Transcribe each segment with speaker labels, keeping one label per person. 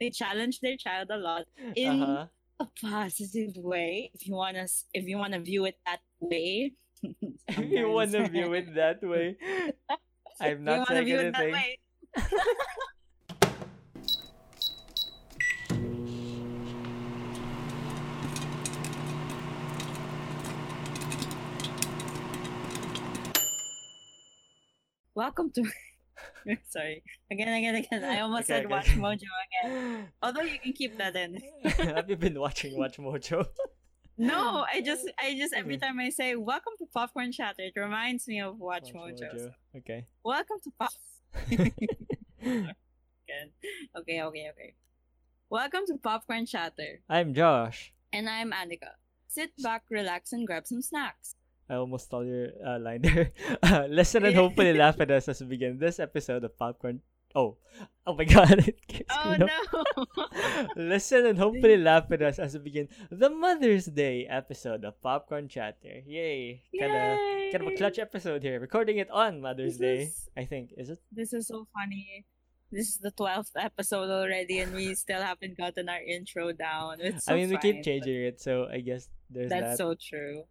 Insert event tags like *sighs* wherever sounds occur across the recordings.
Speaker 1: they challenge their child a lot in
Speaker 2: Uh-huh.
Speaker 1: a positive way. If you wanna, if you wanna view it that way, *laughs* if
Speaker 2: you want to view it that way. *laughs* I'm not
Speaker 1: wanna
Speaker 2: saying
Speaker 1: view it that
Speaker 2: anything.
Speaker 1: way. *laughs* Welcome to. *laughs* Sorry. Again, again, again. I almost
Speaker 2: Okay,
Speaker 1: said
Speaker 2: okay.
Speaker 1: Watch Mojo again. *laughs* Although you can keep that in. *laughs*
Speaker 2: Have you been watching Watch Mojo?
Speaker 1: No, I just, I just every time I say "Welcome to Popcorn Chatter," it reminds me of Watch, Mojo. So,
Speaker 2: Okay.
Speaker 1: welcome to Pop. Okay, okay, okay. Welcome to Popcorn Chatter,
Speaker 2: I'm Josh.
Speaker 1: and I'm Annika. Sit back, relax, and grab some snacks.
Speaker 2: I almost stole your uh, line there. *laughs* Uh, listen and hopefully laugh at us as we begin this episode of Popcorn. Oh, oh my *laughs* god!
Speaker 1: Oh no!
Speaker 2: Listen and hopefully laugh at us as we begin the Mother's Day episode of Popcorn Chatter. Yay! Kind of, kind of a clutch episode here. Recording it on Mother's Day.
Speaker 1: is-
Speaker 2: I think is it?
Speaker 1: This is so funny. This is the twelfth episode already, and we still haven't gotten our intro down. It's so
Speaker 2: I mean, we keep changing it, so I guess there's
Speaker 1: That's
Speaker 2: that.
Speaker 1: so true.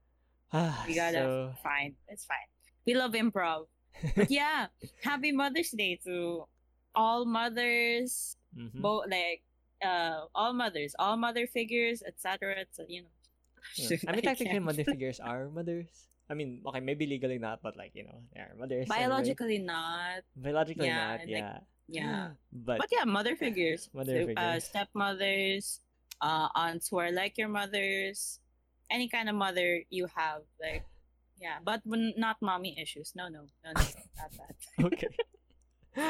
Speaker 2: Ah,
Speaker 1: We gotta
Speaker 2: so,
Speaker 1: fine. It's fine. We love improv. But *laughs* yeah, happy Mother's Day to all mothers,
Speaker 2: mhm.
Speaker 1: both like uh all mothers, all mother figures, etc. etc. You know.
Speaker 2: Yeah. I mean, *laughs* technically, mother figures are *laughs* mothers. I mean, okay, maybe legally not, but like you know, they are mothers. anyway.
Speaker 1: Biologically not.
Speaker 2: biologically
Speaker 1: yeah,
Speaker 2: not.
Speaker 1: like,
Speaker 2: yeah,
Speaker 1: Yeah. *gasps*
Speaker 2: but,
Speaker 1: But yeah, mother figures. *sighs*
Speaker 2: Mother
Speaker 1: So, Uh,
Speaker 2: figures.
Speaker 1: stepmothers, uh, aunts who are like your mothers, any kind of mother you have, like, yeah, but not mommy issues. No, no, no, no, not that. *laughs*
Speaker 2: okay.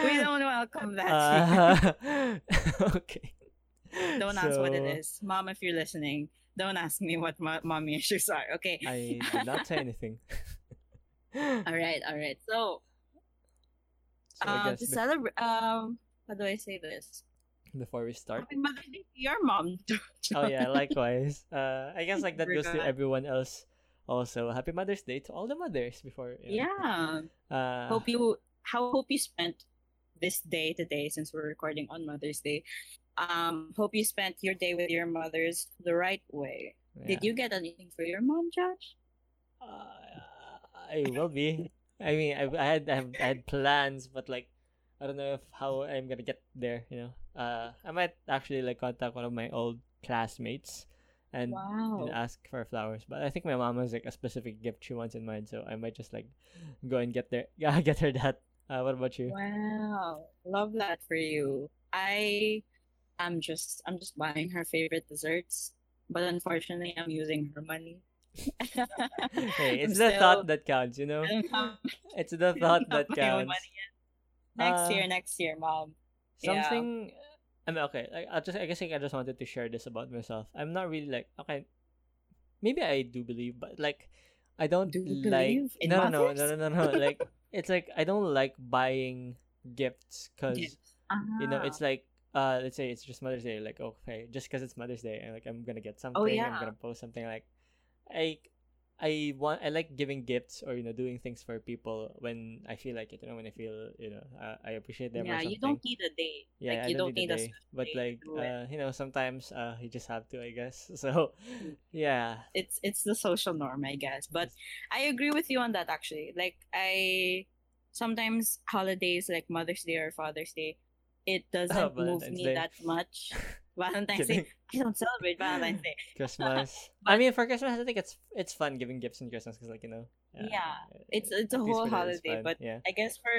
Speaker 1: we don't welcome that.
Speaker 2: Uh, *laughs* okay.
Speaker 1: don't ask what it is, mom. If you're listening, don't ask me what mo- mommy issues are. Okay.
Speaker 2: I did not say anything. *laughs*
Speaker 1: all right, all right. So,
Speaker 2: So
Speaker 1: uh, to celebrate, um, how do I say this?
Speaker 2: Before we start.
Speaker 1: Happy Mother's Day to your mom. *laughs*
Speaker 2: Oh yeah, likewise. Uh, I guess like that goes to everyone else. Also, happy Mother's Day to all the mothers before. you know.
Speaker 1: yeah.
Speaker 2: Uh,
Speaker 1: hope you how hope you spent this day today since we're recording on Mother's Day. Um, hope you spent your day with your mothers the right way. Did you get anything for your mom, Josh?
Speaker 2: Uh, I will be. I mean, I, I had I had plans, but like, I don't know if how I'm gonna get there. You know, uh, I might actually like contact one of my old classmates and
Speaker 1: Wow.
Speaker 2: ask for flowers. But I think my mom has like a specific gift she wants in mind, so I might just like go and get there. *laughs* Yeah, get her that. Uh, what about you?
Speaker 1: Wow. Love that for you. I am just I'm just buying her favorite desserts. But unfortunately I'm using her money. *laughs*
Speaker 2: Hey, *laughs*
Speaker 1: I'm
Speaker 2: it's the
Speaker 1: still-
Speaker 2: thought that counts, you know.
Speaker 1: Don't
Speaker 2: It's the thought that counts.
Speaker 1: Next
Speaker 2: Uh,
Speaker 1: year, next year, mom. Yeah.
Speaker 2: something I mean okay like, I just I guess like, I just wanted to share this about myself I'm not really like okay maybe I do believe but like I don't
Speaker 1: Do
Speaker 2: like no, no no no no no no like *laughs* it's like I don't like buying gifts because
Speaker 1: Gifts.
Speaker 2: you know
Speaker 1: Ah.
Speaker 2: it's like uh let's say it's just Mother's Day like okay just because it's Mother's Day and like I'm gonna get something I'm
Speaker 1: Oh,
Speaker 2: gonna post something like I I want I like giving gifts or you know doing things for people when I feel like it you know when I feel you know uh, I appreciate them
Speaker 1: yeah, you don't need a day.
Speaker 2: yeah,
Speaker 1: like you don't,
Speaker 2: need,
Speaker 1: need,
Speaker 2: a day, but like uh, you know, sometimes uh, you just have to, I guess. *laughs* So, yeah,
Speaker 1: it's it's the social norm, I guess. But I agree with you on that actually. Like I sometimes holidays like Mother's Day or Father's Day, it *laughs* doesn't move me
Speaker 2: Day.
Speaker 1: that much. *laughs* Valentine's. Day. *laughs* I don't celebrate Valentine's Day. *laughs*
Speaker 2: Christmas. but, I mean, for Christmas, I think it's it's fun giving gifts in Christmas because, like you know, uh,
Speaker 1: Yeah, it's it's a whole
Speaker 2: for that it's
Speaker 1: holiday, but
Speaker 2: yeah,
Speaker 1: I guess for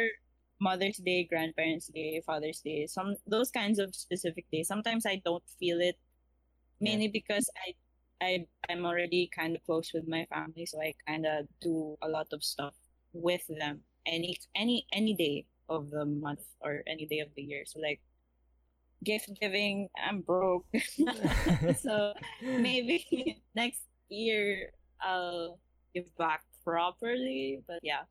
Speaker 1: Mother's Day, Grandparents' Day, Father's Day, some those kinds of specific days, sometimes I don't feel it,
Speaker 2: Yeah.
Speaker 1: mainly because I I I'm already kind of close with my family, so I kind of do a lot of stuff with them any any any day of the month or any day of the year. So like gift giving, I'm broke, *laughs* *laughs* so maybe *laughs* next year I'll give back properly. But yeah,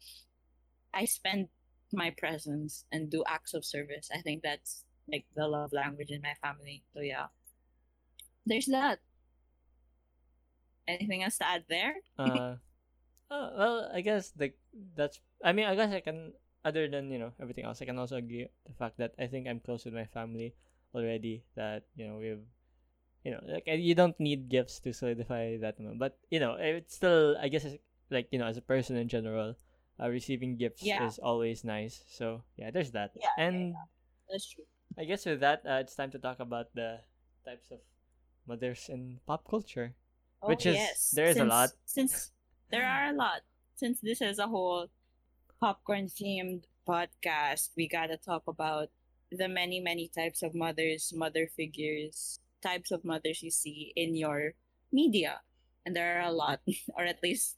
Speaker 1: I spend my presence and do acts of service. I think that's like the love language in my family. So yeah, there's that. Anything else to add there?
Speaker 2: uh, oh, well, I guess like that's. I mean, I guess I can. Other than you know everything else, I can also agree the fact that I think I'm close with my family already that you know we've you know like you don't need gifts to solidify that amount but you know it's still i guess like you know as a person in general uh, receiving gifts
Speaker 1: Yeah.
Speaker 2: is always nice so yeah there's that
Speaker 1: Yeah, yeah,
Speaker 2: and
Speaker 1: That's true.
Speaker 2: i guess with that uh, it's time to talk about the types of mothers in pop culture
Speaker 1: Oh,
Speaker 2: Which is-
Speaker 1: yes.
Speaker 2: there is a lot.
Speaker 1: Since there are a lot. Since this is a whole popcorn themed podcast, we gotta talk about the many, many types of mothers, mother figures, types of mothers you see in your media. And there are a lot, *laughs* or at least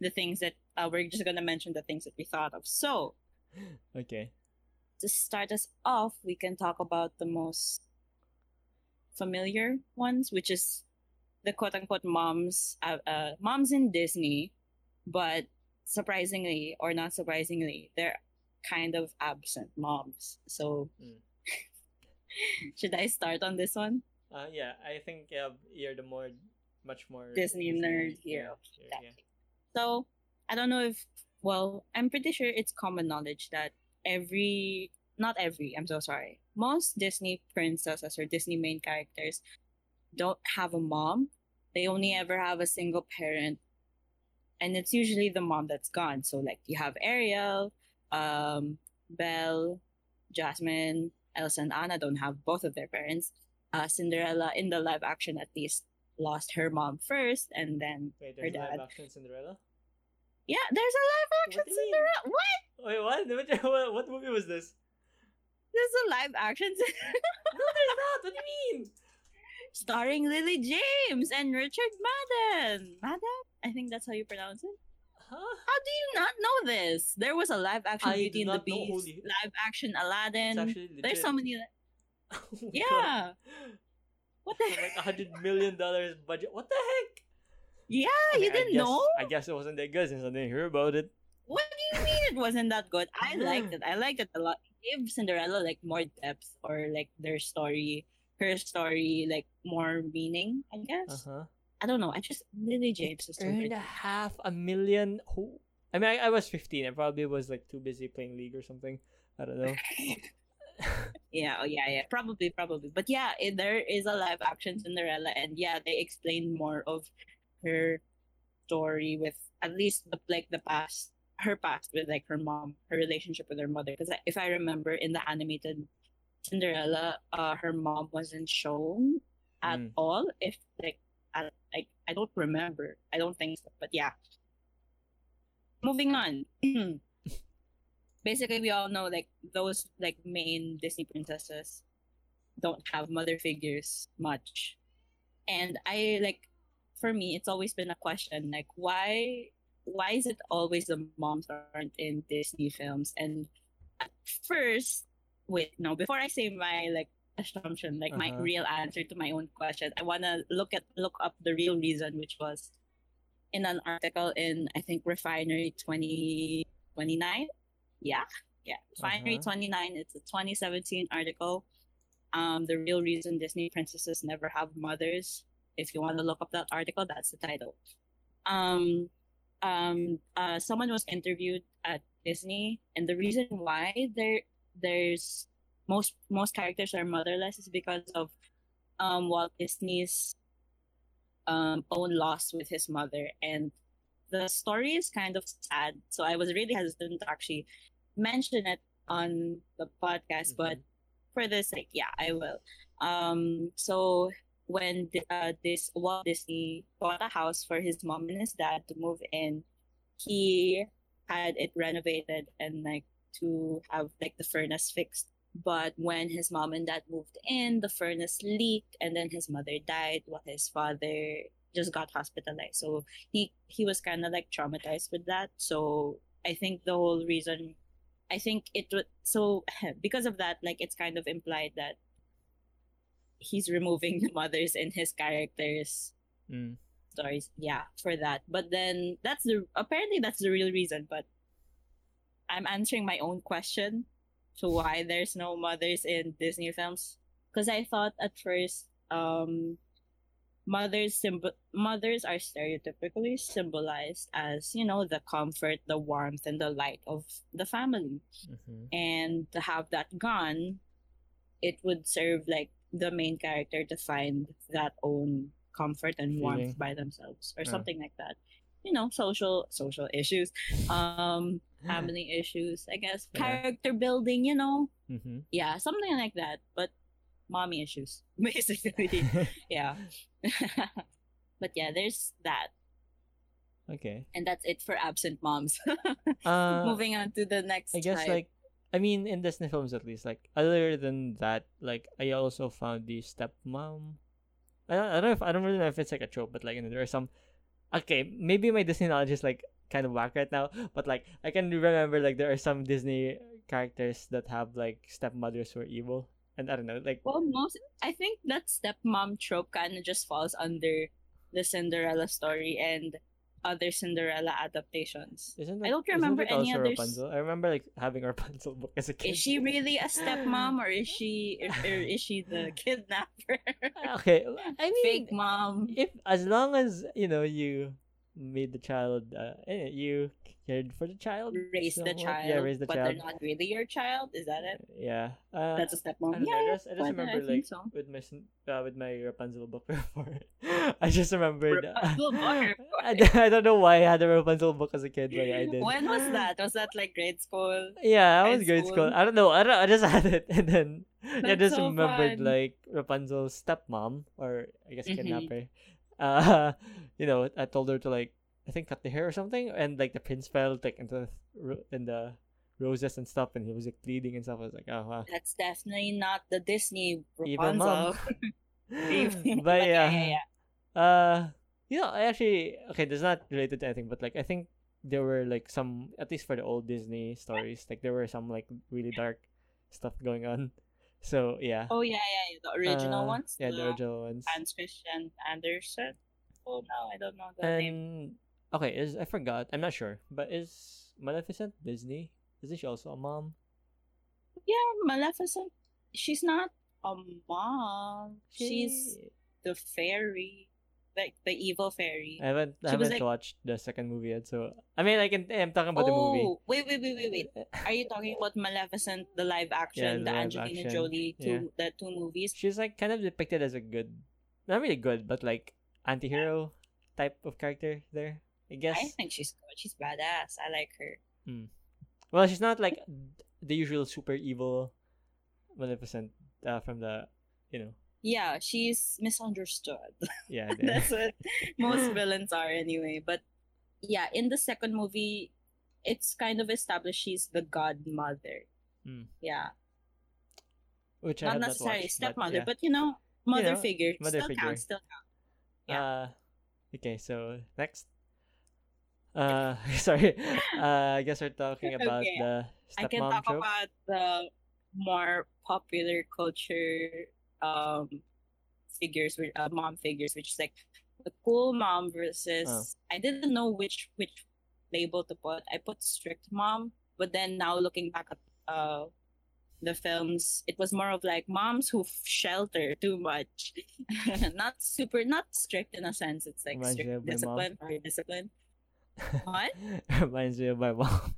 Speaker 1: the things that uh, we're just gonna mention the things that we thought of. So *gasps*
Speaker 2: okay
Speaker 1: to start us off, we can talk about the most familiar ones, which is the quote unquote moms, uh, uh, moms in Disney, but surprisingly or not surprisingly, they're kind of absent moms. So,
Speaker 2: Mm. *laughs*
Speaker 1: should I start on this one?
Speaker 2: uh yeah i think uh, you're the more much more
Speaker 1: Disney nerd here.
Speaker 2: yeah, yeah.
Speaker 1: So, I don't know if, well, I'm pretty sure it's common knowledge that every, not every, I'm so sorry, most Disney princesses or Disney main characters don't have a mom. They only ever have a single parent. And it's usually the mom that's gone. So, like, you have Ariel, um, Belle, Jasmine, Elsa, and Anna don't have both of their parents. Uh, Cinderella, in the live action at least, lost her mom first, and then
Speaker 2: wait
Speaker 1: Her
Speaker 2: there's live
Speaker 1: dad.
Speaker 2: action cinderella
Speaker 1: yeah, there's a live action
Speaker 2: What mean?
Speaker 1: Cinderella. What?
Speaker 2: wait *laughs* what what, what movie was this
Speaker 1: There's a live action Cinderella *laughs*
Speaker 2: no there's not what do you mean
Speaker 1: starring Lily James and Richard Madden. Madden? I think that's how you pronounce it.
Speaker 2: Huh
Speaker 1: How do you not know this? There was a live action
Speaker 2: I
Speaker 1: Beauty and the Beast, live action Aladdin. There's so many. *laughs*
Speaker 2: Oh my God.
Speaker 1: Yeah. What the
Speaker 2: For like a *laughs* hundred million dollars budget. What the heck?
Speaker 1: Yeah,
Speaker 2: I mean,
Speaker 1: you didn't
Speaker 2: guess-
Speaker 1: know?
Speaker 2: I guess it wasn't that good since I didn't hear about it.
Speaker 1: What do you mean it wasn't that good? I liked it. I liked it a lot. It gave Cinderella like more depth or like their story, her story, like more meaning, I
Speaker 2: Uh
Speaker 1: guess.
Speaker 2: huh.
Speaker 1: I don't know. I just Lily James is
Speaker 2: Earned a half a million. Who? I mean, I, I was fifteen. I probably was like too busy playing League or something. I don't know. *laughs*
Speaker 1: Yeah, oh yeah, yeah, probably, probably. But yeah, it, there is a live action Cinderella, and yeah, they explain more of her story with at least the like the past, her past with like her mom, her relationship with her mother. Because if I remember in the animated Cinderella, uh, her mom wasn't shown at
Speaker 2: Mm.
Speaker 1: all. If like, I, like I don't remember. I don't think so. But yeah. Moving on. *clears throat* basically we all know like those like main Disney princesses don't have mother figures much. And I like for me it's always been a question like why why is it always the moms aren't in Disney films? And at first wait, no, before I say my like assumption, like my
Speaker 2: Uh-huh.
Speaker 1: real answer to my own question, I wanna look at look up the real reason which was in an article in I think Refinery twenty twenty nine yeah yeah. Refinery
Speaker 2: Uh-huh.
Speaker 1: 29 it's a 2017 article. Um the real reason disney princesses never have mothers if you want to look up that article that's the title. Um um uh someone was interviewed at disney and the reason why there there's most most characters are motherless is because of um walt disney's um own loss with his mother. And the story is kind of sad. So i was really hesitant to actually mention it on the podcast but for the sake yeah i will. Um so when the- uh, this walt disney bought a house for his mom and his dad to move in he had it renovated and like to have like the furnace fixed but when his mom and dad moved in the furnace leaked and then his mother died while his father just got hospitalized. So he he was kind of like traumatized with that. So i think the whole reason i think it would so *laughs* because of that like it's kind of implied that he's removing the mothers in his characters
Speaker 2: Mm.
Speaker 1: stories. Yeah for that. But then that's the apparently that's the real reason but i'm answering my own question to why there's no mothers in disney films because i thought at first um mothers symbol mothers are stereotypically symbolized as you know the comfort the warmth and the light of the family
Speaker 2: Mhm.
Speaker 1: and to have that gone it would serve like the main character to find that own comfort and warmth
Speaker 2: Feeling.
Speaker 1: by themselves or
Speaker 2: Uh.
Speaker 1: something like that. You know, social social issues, um, family issues, I guess,
Speaker 2: Yeah.
Speaker 1: character building. You know,
Speaker 2: Mm-hmm.
Speaker 1: yeah, something like that. But mommy issues, *laughs* basically. *laughs* yeah. *laughs* but yeah, there's that,
Speaker 2: okay.
Speaker 1: and that's it for absent moms.
Speaker 2: Uh,
Speaker 1: Moving on to the next.
Speaker 2: I guess
Speaker 1: type.
Speaker 2: like I mean in Disney films at least like other than that like I also found the stepmom. I don't, I don't know if I don't really know if it's like a trope, but like you know, there are some. Okay, maybe my Disney knowledge is like kind of whack right now, but like I can remember like there are some Disney characters that have like stepmothers who are evil, and I don't know like
Speaker 1: Well, most I think that stepmom trope kind of just falls under the Cinderella story and other Cinderella adaptations.
Speaker 2: isn't
Speaker 1: I don't remember any
Speaker 2: also
Speaker 1: others.
Speaker 2: Rapunzel? I remember like having a Rapunzel book as a kid.
Speaker 1: Is she really a stepmom or is she or, *laughs* is she the kidnapper?
Speaker 2: okay? *laughs* I mean,
Speaker 1: Fake mom.
Speaker 2: if as long as you know you made the child uh, eh, you cared for the child
Speaker 1: Raise the child,
Speaker 2: yeah raise the
Speaker 1: but
Speaker 2: child
Speaker 1: they're not really your child. Is that it?
Speaker 2: yeah uh,
Speaker 1: That's a stepmom.
Speaker 2: know,
Speaker 1: Yeah,
Speaker 2: I just, I just remember
Speaker 1: I
Speaker 2: like
Speaker 1: so.
Speaker 2: with my uh, with my Rapunzel book *laughs* before. I just remembered.
Speaker 1: Rapunzel book?
Speaker 2: I, I don't know why I had a Rapunzel book as a kid, but yeah, I did.
Speaker 1: When was that? Was that like grade school?
Speaker 2: Yeah, I was
Speaker 1: Grade
Speaker 2: school.
Speaker 1: school?
Speaker 2: I don't know. I don't. I just *laughs* had it, and then I just
Speaker 1: so
Speaker 2: remembered
Speaker 1: fun.
Speaker 2: like Rapunzel's stepmom, or I guess
Speaker 1: Mhm.
Speaker 2: kidnapper. Uh, *laughs* you know, I told her to like I think cut the hair or something, and like the prince fell like into the in the roses and stuff, and he was like bleeding and stuff. I was like, oh wow,
Speaker 1: That's definitely not the Disney
Speaker 2: evil mom.
Speaker 1: Rapunzel. Evil- *laughs*
Speaker 2: but yeah,
Speaker 1: yeah, yeah.
Speaker 2: uh, you know, I actually okay. That's not related to anything, but like I think there were like some at least for the old Disney stories, like there were some like really dark stuff going on. *laughs* So yeah.
Speaker 1: Oh yeah, yeah, yeah. The original
Speaker 2: Uh,
Speaker 1: ones.
Speaker 2: Yeah, the original ones.
Speaker 1: Hans Christian Andersen. Oh no, I don't know the name.
Speaker 2: Okay, is I forgot. I'm not sure, but is Maleficent Disney? Isn't she also a mom?
Speaker 1: Yeah, Maleficent. She's not a mom. She's the fairy, like the evil fairy.
Speaker 2: I haven't I haven't
Speaker 1: like-
Speaker 2: watched the second movie yet, so I mean I can I'm talking about the movie.
Speaker 1: oh, wait, wait, wait, wait, wait. *laughs* Are you talking about Maleficent, the live action,
Speaker 2: the
Speaker 1: the,
Speaker 2: live
Speaker 1: Angelina
Speaker 2: action,
Speaker 1: Jolie,
Speaker 2: yeah.
Speaker 1: two, the two movies?
Speaker 2: She's like kind of depicted as a good, not really good, but like anti-hero type of character there. I guess.
Speaker 1: I think she's good. She's badass. I like her.
Speaker 2: Well, she's not like the usual super evil Maleficent uh, from the, you know,
Speaker 1: Yeah, she's misunderstood. *laughs*
Speaker 2: yeah. *laughs*
Speaker 1: That's what *laughs* most villains are anyway. But yeah, in the second movie, it's kind of established she's the godmother.
Speaker 2: Hmm.
Speaker 1: Yeah,
Speaker 2: which I
Speaker 1: not
Speaker 2: not
Speaker 1: necessarily
Speaker 2: watched,
Speaker 1: stepmother,
Speaker 2: but,
Speaker 1: but, you know, mother
Speaker 2: know,
Speaker 1: figure.
Speaker 2: mother
Speaker 1: still
Speaker 2: figure.
Speaker 1: counts. Still counts.
Speaker 2: yeah.
Speaker 1: yeah.
Speaker 2: Uh, okay, so next. Uh, sorry. Uh, I guess we're talking about
Speaker 1: Okay.
Speaker 2: the
Speaker 1: I can talk
Speaker 2: trope.
Speaker 1: about the more popular culture um figures, with uh, mom figures, which is like the cool mom versus.
Speaker 2: Oh.
Speaker 1: I didn't know which which label to put. I put strict mom, but then now looking back at uh the films, it was more of like moms who shelter too much, *laughs* not super, not strict in a sense. It's like
Speaker 2: Reminds
Speaker 1: strict
Speaker 2: of my mom.
Speaker 1: discipline, discipline. *laughs* What?
Speaker 2: Reminds me of my mom.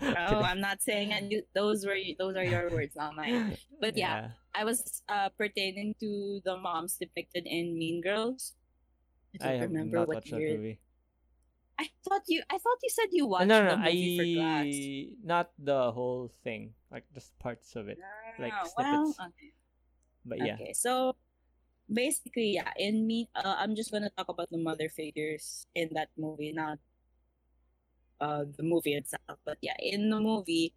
Speaker 2: *laughs*
Speaker 1: Oh, I'm not saying and those were those are your words, not mine. *laughs* But yeah, I was uh, pertaining to the moms depicted in Mean Girls. I
Speaker 2: I
Speaker 1: remember what year.
Speaker 2: movie.
Speaker 1: I thought you. I thought you said you watched
Speaker 2: no, no,
Speaker 1: the movie for class.
Speaker 2: I not the whole thing, like just parts of it. like
Speaker 1: Ah, well,
Speaker 2: snippets.
Speaker 1: okay.
Speaker 2: But yeah,
Speaker 1: Okay, so basically, yeah, in me, uh, I'm just gonna talk about the mother figures in that movie, not uh the movie itself. But yeah, in the movie,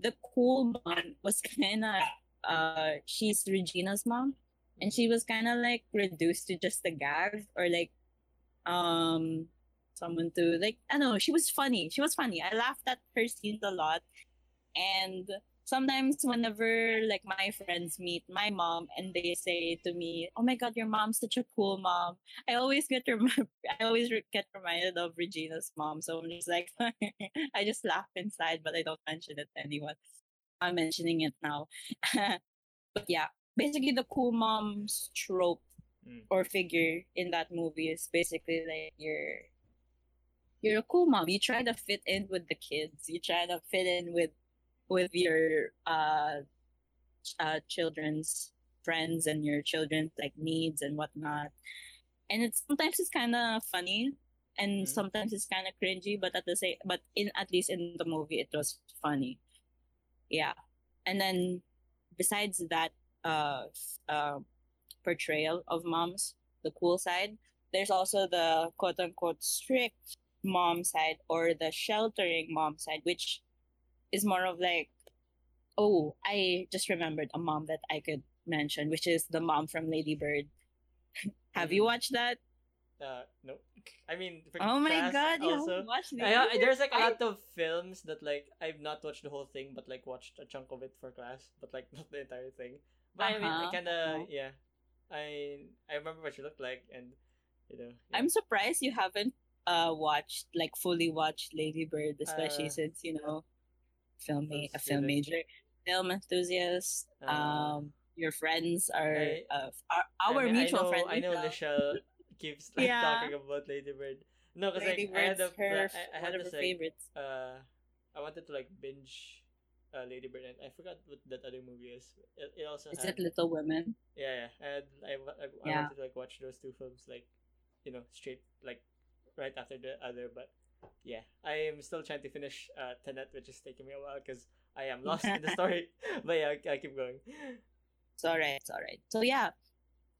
Speaker 1: the cool mom was *laughs* kind of uh she's Regina's mom, and she was kind of like reduced to just a gag or like um someone to like I don't know. She was funny. She was funny. I laughed at her scenes a lot, and sometimes whenever like my friends meet my mom and they say to me, "Oh my God, your mom's such a cool mom," I always get rem- *laughs* I always re- get reminded of Regina's mom. So I'm just like, *laughs* I just laugh inside, but I don't mention it to anyone. I'm mentioning it now, *laughs* but yeah, basically the cool mom's trope
Speaker 2: Mm.
Speaker 1: or figure in that movie is basically like you're you're a cool mom. You try to fit in with the kids. You try to fit in with with your uh uh, children's friends and your children's like needs and whatnot. And it's sometimes it's kind of funny, and
Speaker 2: Mhm.
Speaker 1: sometimes it's kind of cringy. But at the same, but in at least in the movie, it was funny. Yeah, and then besides that, uh, uh, portrayal of moms, the cool side. There's also the quote unquote strict mom side or the sheltering mom side, which is more of like, oh, I just remembered a mom that I could mention, which is the mom from Lady Bird. *laughs* Have you
Speaker 2: Mm.
Speaker 1: watched that?
Speaker 2: Uh, no. I mean,
Speaker 1: Oh my god, you
Speaker 2: also.
Speaker 1: watched Lady
Speaker 2: I, there's like a lot of films that like I've not watched the whole thing, but like watched a chunk of it for class, but like *laughs* not the entire thing. But I mean, I
Speaker 1: Uh-huh,
Speaker 2: kind of
Speaker 1: uh-huh.
Speaker 2: yeah. I I remember what she looked like, and you know. yeah.
Speaker 1: I'm surprised you haven't uh watched like fully watched Lady Bird, especially
Speaker 2: Uh,
Speaker 1: since you know, film ma- a film major, film enthusiast.
Speaker 2: Uh,
Speaker 1: um, your friends are
Speaker 2: I-
Speaker 1: uh, our,
Speaker 2: I mean,
Speaker 1: mutual
Speaker 2: I know,
Speaker 1: friend.
Speaker 2: I know. Lichelle keeps like
Speaker 1: Yeah.
Speaker 2: talking about Lady Bird. No, because like I had a,
Speaker 1: her
Speaker 2: I, I had this like
Speaker 1: favorites.
Speaker 2: uh, I wanted to like binge. Uh, Lady Bird, and I forgot what that other movie is. It, it also
Speaker 1: Is
Speaker 2: had
Speaker 1: it Little Women?
Speaker 2: Yeah, yeah. And I, I, I
Speaker 1: Yeah.
Speaker 2: wanted to like watch those two films like, you know, straight like right after the other. But yeah, I am still trying to finish uh Tenet, which is taking me a while because I am lost in the *laughs* story. *laughs* But yeah, I, I keep going.
Speaker 1: It's all right. It's all right. So yeah.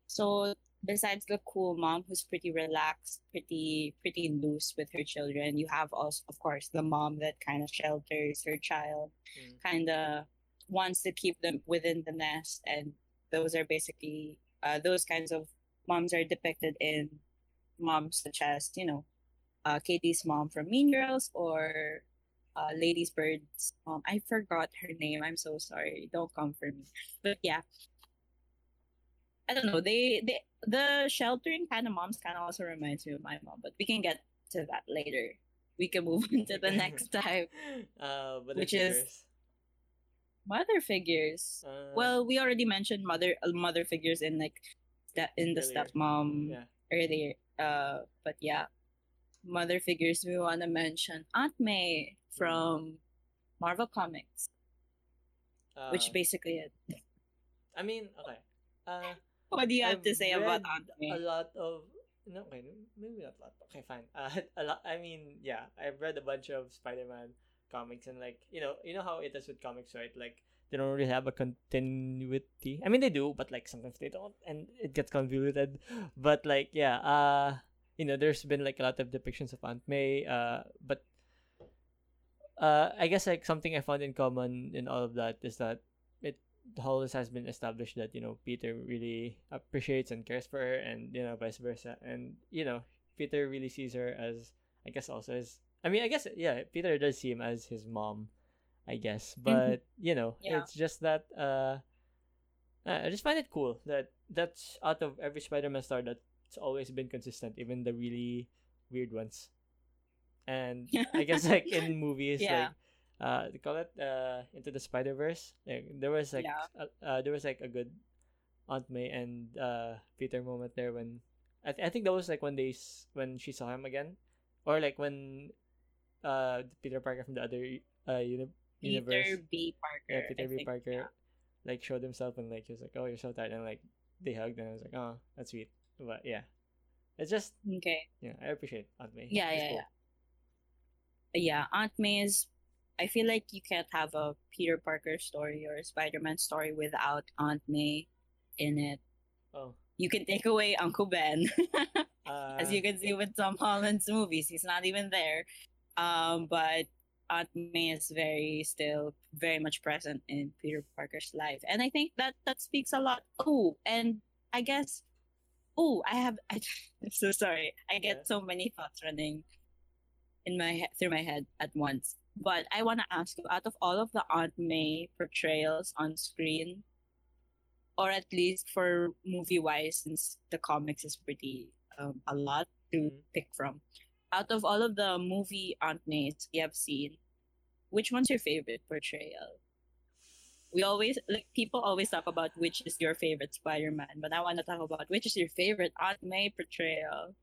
Speaker 1: So besides the cool mom who's pretty relaxed, pretty pretty loose with her children, you have also, of course, the mom that kind of shelters her child,
Speaker 2: Mm.
Speaker 1: kind of wants to keep them within the nest, and those are basically uh, those kinds of moms are depicted in moms such as you know, uh, Cady's mom from Mean Girls or. Uh, Lady's Bird's mom. I forgot her name. I'm so sorry. Don't come for me. But yeah, I don't know. They they the sheltering kind of moms kind of also reminds me of my mom, but we can get to that later. We can move on to the *laughs* next type.
Speaker 2: Uh, but
Speaker 1: Which is- Mother figures.
Speaker 2: Uh,
Speaker 1: Well, we already mentioned mother uh, mother figures in like that in the
Speaker 2: Earlier.
Speaker 1: stepmom
Speaker 2: yeah.
Speaker 1: earlier. Uh, but yeah, mother figures we want to mention Aunt May from Marvel Comics,
Speaker 2: Uh,
Speaker 1: which basically it.
Speaker 2: I mean, okay. Uh,
Speaker 1: What do you have
Speaker 2: I've
Speaker 1: to say about Aunt May?
Speaker 2: a lot of no okay maybe not a lot okay fine *laughs* uh a lot i mean yeah i've read a bunch of spider-man comics and like you know you know how it is with comics right like they don't really have a continuity i mean they do but like sometimes they don't and it gets convoluted but like yeah uh you know there's been like a lot of depictions of aunt may uh but uh i guess like something i found in common in all of that is that it always has been established that you know Peter really appreciates and cares for her, and you know vice versa, and you know Peter really sees her as I guess also as I mean I guess yeah Peter does see him as his mom, I guess, but you know
Speaker 1: Yeah.
Speaker 2: it's just that uh, I just find it cool that that's out of every Spider-Man star that's always been consistent, even the really weird ones, and *laughs* I guess like in movies
Speaker 1: Yeah.
Speaker 2: like uh they call it uh into the spider verse like there was like
Speaker 1: Yeah.
Speaker 2: uh, uh there was like a good aunt may and uh peter moment there when i, th- I think that was like when they s- when she saw him again or like when uh peter parker from the other uh uni-
Speaker 1: Peter
Speaker 2: universe
Speaker 1: B. Parker.
Speaker 2: yeah peter
Speaker 1: I
Speaker 2: b
Speaker 1: think,
Speaker 2: parker
Speaker 1: yeah.
Speaker 2: like showed himself and like he was like oh you're so tired and like they hugged and i was like oh that's sweet but yeah it's just
Speaker 1: Okay.
Speaker 2: yeah i appreciate aunt may
Speaker 1: Yeah, yeah,
Speaker 2: cool.
Speaker 1: yeah. Yeah, Aunt May is. I feel like you can't have a Peter Parker story or a Spider-Man story without Aunt May in it.
Speaker 2: oh
Speaker 1: You can take away Uncle Ben,
Speaker 2: uh, *laughs*
Speaker 1: as you can see with Tom Holland's movies. He's not even there, um, but Aunt May is very still very much present in Peter Parker's life, and I think that that speaks a lot. Oh, and I guess. Oh, I have. I, *laughs* I'm so sorry. I get so many thoughts running in my head through my head at once. But I want to ask you, out of all of the Aunt May portrayals on screen, or at least for movie wise, since the comics is pretty um, a lot to
Speaker 2: Mhm.
Speaker 1: pick from, out of all of the movie Aunt Mays you have seen, which one's your favorite portrayal? We always like people always talk about which is your favorite Spider-Man, but I want to talk about which is your favorite Aunt May portrayal.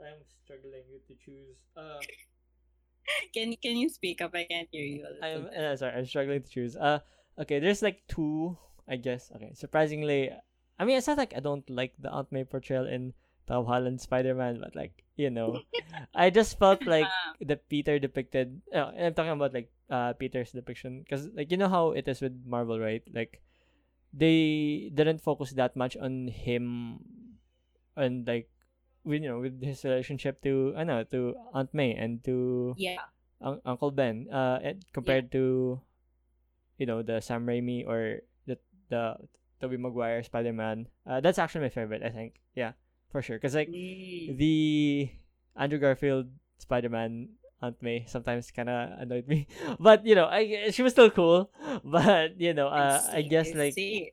Speaker 2: i'm struggling to choose uh *laughs*
Speaker 1: Can can you speak up? I can't hear you.
Speaker 2: I'm uh, sorry. I'm struggling to choose. Uh, okay, there's like two, I guess. Okay, surprisingly, I mean, it's not like I don't like the Aunt May portrayal in Tom Holland Spider Man, but like you know, *laughs* I just felt like
Speaker 1: Ah,
Speaker 2: the Peter depicted. Uh, I'm talking about like uh Peter's depiction because like you know how it is with Marvel, right? Like they didn't focus that much on him and like with you know with his relationship to I know to Aunt May and to
Speaker 1: yeah.
Speaker 2: Un- Uncle Ben, uh, compared to, you know, the Sam Raimi or the the Tobey Maguire Spider Man. Uh, that's actually my favorite. I think, yeah, for sure. Cause like
Speaker 1: Mm.
Speaker 2: the Andrew Garfield Spider Man Aunt May sometimes kind of annoyed me, *laughs* but you know, I she was still cool. *laughs* But you know, uh, I
Speaker 1: see,
Speaker 2: guess like
Speaker 1: see.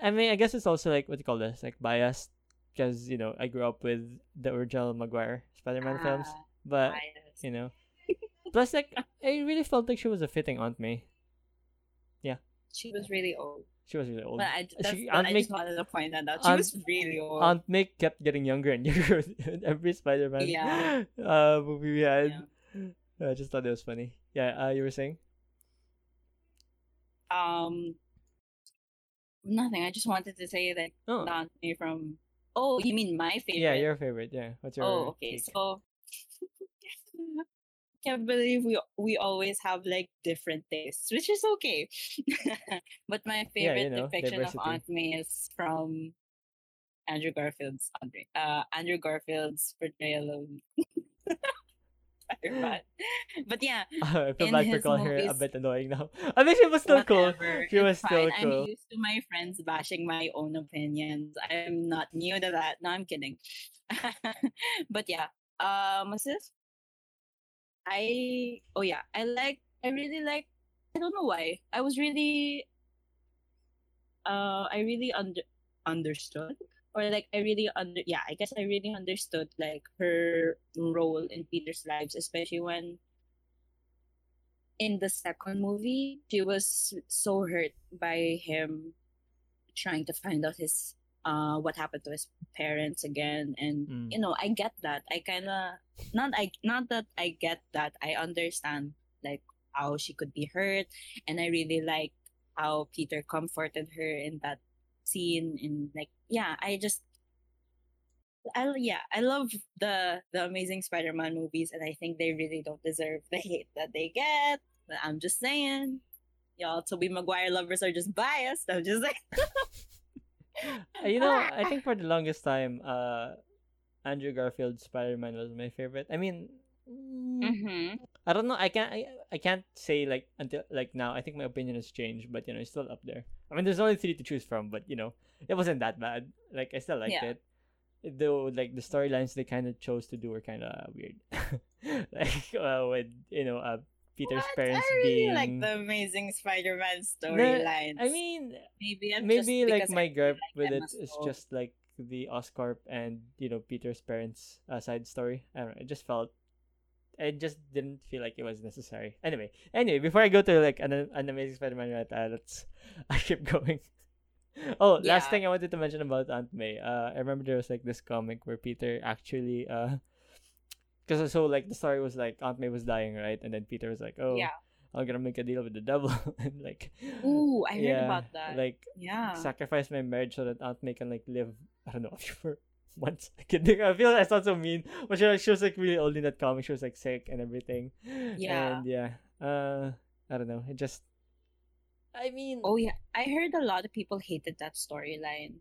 Speaker 2: I mean, I guess it's also like what do you call this, like biased, because you know I grew up with the original Maguire Spider Man films,
Speaker 1: Ah,
Speaker 2: but
Speaker 1: bias.
Speaker 2: you know. *laughs* Plus, like, I really felt like she was a fitting Aunt May. Yeah.
Speaker 1: She was really old.
Speaker 2: She was really old.
Speaker 1: But I, that's,
Speaker 2: She- Aunt
Speaker 1: I
Speaker 2: May-
Speaker 1: just wanted to point that out. She
Speaker 2: Aunt-
Speaker 1: was really old.
Speaker 2: Aunt May kept getting younger and *laughs* younger with every Spider-Man
Speaker 1: Yeah. *laughs*
Speaker 2: uh, movie we had.
Speaker 1: Yeah.
Speaker 2: I just thought it was funny. Yeah, uh, you were saying?
Speaker 1: Um, nothing. I just wanted to say that
Speaker 2: Oh,
Speaker 1: Aunt May from. Oh, you mean my favorite?
Speaker 2: yeah, your favorite. Yeah, what's your
Speaker 1: Oh, okay.
Speaker 2: take?
Speaker 1: So *laughs* can't believe we we always have like different tastes, which is okay. *laughs* but my
Speaker 2: Yeah, you
Speaker 1: favorite
Speaker 2: know,
Speaker 1: depiction of. Aunt May is from Andrew Garfield's Andre, uh, Andrew Garfield's portrayal of *laughs* But yeah, *laughs*
Speaker 2: I feel bad for calling her a bit annoying now. I think she was still cool. She was still
Speaker 1: fine.
Speaker 2: cool.
Speaker 1: I'm used to my friends bashing my own opinions. I'm not new to that. No, I'm kidding. but yeah, um, what's this? I oh yeah, I like. I really like. I don't know why. I was really. Uh, I really under understood, or like I really under. Yeah, I guess I really understood like her role in Peter's lives, especially when in the second movie, she was so hurt by him trying to find out his uh what happened to his parents again. And
Speaker 2: Mm.
Speaker 1: you know I get that. I kind of not I not that I get that. I understand like how she could be hurt. And I really liked how Peter comforted her in that scene. And like yeah I just I yeah I love the the Amazing Spider-Man movies. And I think they really don't deserve the hate that they get. But I'm just saying y'all Tobey Maguire lovers are just biased. I'm just *laughs* like *laughs*
Speaker 2: you know, I think for the longest time, uh, Andrew Garfield's Spider-Man was my favorite. I mean, mm,
Speaker 1: mm-hmm.
Speaker 2: I don't know. I can't. I, I can't say like until like now. I think my opinion has changed, but you know, it's still up there. I mean, there's only three to choose from, but you know, it wasn't that bad. Like I still liked
Speaker 1: Yeah.
Speaker 2: it. Though, like the storylines they kind of chose to do were kind of weird. *laughs* like uh, with you know, uh, Peter's
Speaker 1: What?
Speaker 2: parents
Speaker 1: I really
Speaker 2: being.
Speaker 1: like the Amazing Spider-Man
Speaker 2: No,
Speaker 1: storylines.
Speaker 2: I mean,
Speaker 1: maybe I'm
Speaker 2: maybe like my gripe
Speaker 1: like
Speaker 2: with it is just like the Oscorp and you know Peter's parents' uh, side story. I don't know. It just felt. I just didn't feel like it was necessary. Anyway, anyway, before I go to like an, an amazing Spider-Man, right? Uh, let's *laughs* I keep going. *laughs* Oh, last
Speaker 1: Yeah.
Speaker 2: thing I wanted to mention about Aunt May. Uh, I remember there was like this comic where Peter actually uh, because so like the story was like Aunt May was dying, right? And then Peter was like, "Oh,
Speaker 1: Yeah.
Speaker 2: I'm gonna make a deal with the devil," *laughs* and like,
Speaker 1: Ooh, I heard
Speaker 2: yeah,
Speaker 1: about that.
Speaker 2: Like
Speaker 1: yeah.
Speaker 2: sacrifice my marriage so that Aunt May can like live I don't know *laughs* for months. *laughs* Kidding. I feel like I sound so mean. But she, she was like really old in that comic. She was like sick and everything.
Speaker 1: Yeah.
Speaker 2: And yeah. Uh I don't know. It just I mean
Speaker 1: Oh yeah, I heard a lot of people hated that storyline.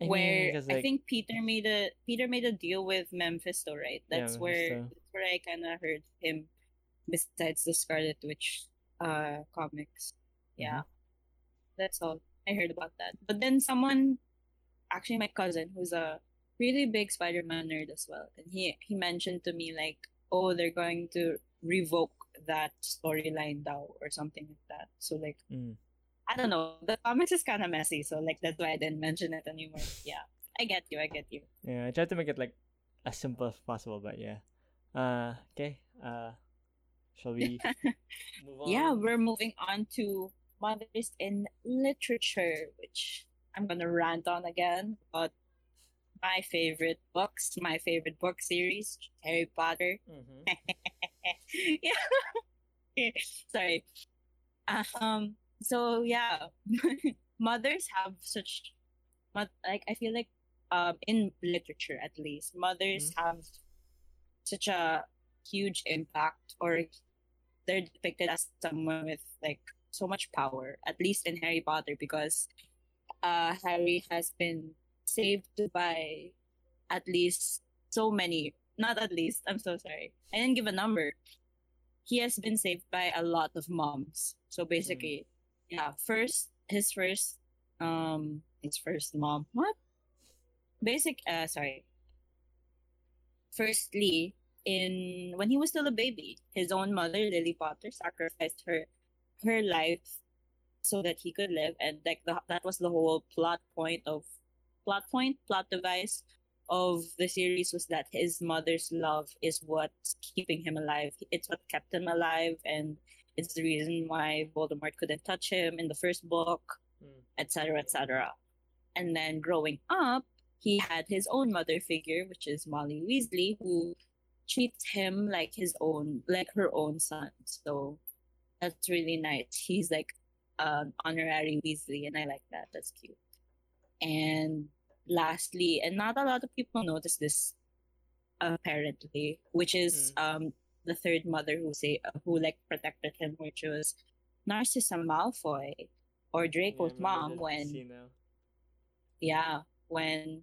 Speaker 2: I mean,
Speaker 1: where
Speaker 2: 'cause,
Speaker 1: I think Peter made a Peter made a deal with Mephisto, right?
Speaker 2: Yeah,
Speaker 1: That's where
Speaker 2: Mephisto.
Speaker 1: that's where I kind of heard him. Besides the Scarlet Witch, uh, comics, yeah,
Speaker 2: Mm-hmm.
Speaker 1: that's all I heard about that. But then someone, actually my cousin, who's a really big Spider-Man nerd as well, and he he mentioned to me like, oh, they're going to revoke that storyline now or something like that. So like.
Speaker 2: mm.
Speaker 1: I don't know. The comics is kind of messy, so like that's why I didn't mention it anymore. Yeah, I get you. I get you.
Speaker 2: Yeah, I tried to make it like as simple as possible, but yeah. Uh okay. Uh shall we *laughs* move on?
Speaker 1: Yeah, we're moving on to mothers in literature, which I'm gonna rant on again about my favorite books, my favorite book series, Harry Potter.
Speaker 2: Mhm. *laughs*
Speaker 1: yeah. *laughs* Sorry. Um. So yeah, *laughs* mothers have such, like I feel like um in literature at least, mothers have such a huge impact, or they're depicted as someone with like so much power. At least in Harry Potter, because uh Harry has been saved by at least so many. Not at least. I'm so sorry. I didn't give a number. He has been saved by a lot of moms. So basically, yeah, first his first um his first mom. What? Basic uh sorry. Firstly, in when he was still a baby, his own mother, Lily Potter, sacrificed her her life so that he could live and like the, that was the whole plot point of plot point, plot device of the series was that his mother's love is what's keeping him alive. It's what kept him alive and it's the reason why Voldemort couldn't touch him in the first book,
Speaker 2: Mm.
Speaker 1: etc., etc. And then growing up, he had his own mother figure, which is Molly Weasley, who treats him like his own, like her own son. So that's really nice. He's like an honorary Weasley, and I like that. That's cute. And lastly, and not a lot of people notice this apparently, which is um the third mother who say who like protected him, which was Narcissa Malfoy or Draco's
Speaker 2: Yeah,
Speaker 1: mom when yeah when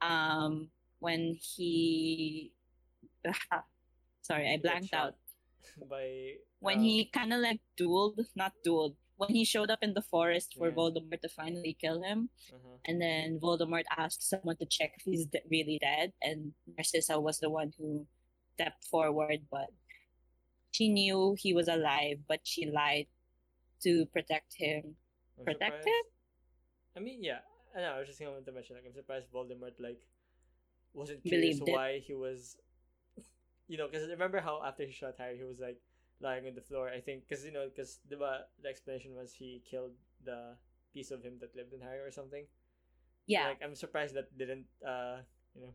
Speaker 1: um when he *laughs* sorry I blanked out *laughs*
Speaker 2: by
Speaker 1: when
Speaker 2: um,
Speaker 1: he kind of like dueled not dueled when he showed up in the forest for
Speaker 2: Yeah.
Speaker 1: Voldemort to finally kill him
Speaker 2: uh-huh.
Speaker 1: and then Voldemort asked someone to check if he's de- really dead and Narcissa was the one who stepped forward but she knew he was alive but she lied to protect him
Speaker 2: I'm
Speaker 1: protect
Speaker 2: surprised- I mean, yeah. I know. I was just going to mention like I'm surprised Voldemort like wasn't curious
Speaker 1: Believed it.
Speaker 2: why he was, *laughs* you know, because remember how after he shot Harry, he was like lying on the floor. I think because you know because the the explanation was he killed the piece of him that lived in Harry or something.
Speaker 1: yeah
Speaker 2: Like I'm surprised that didn't uh you know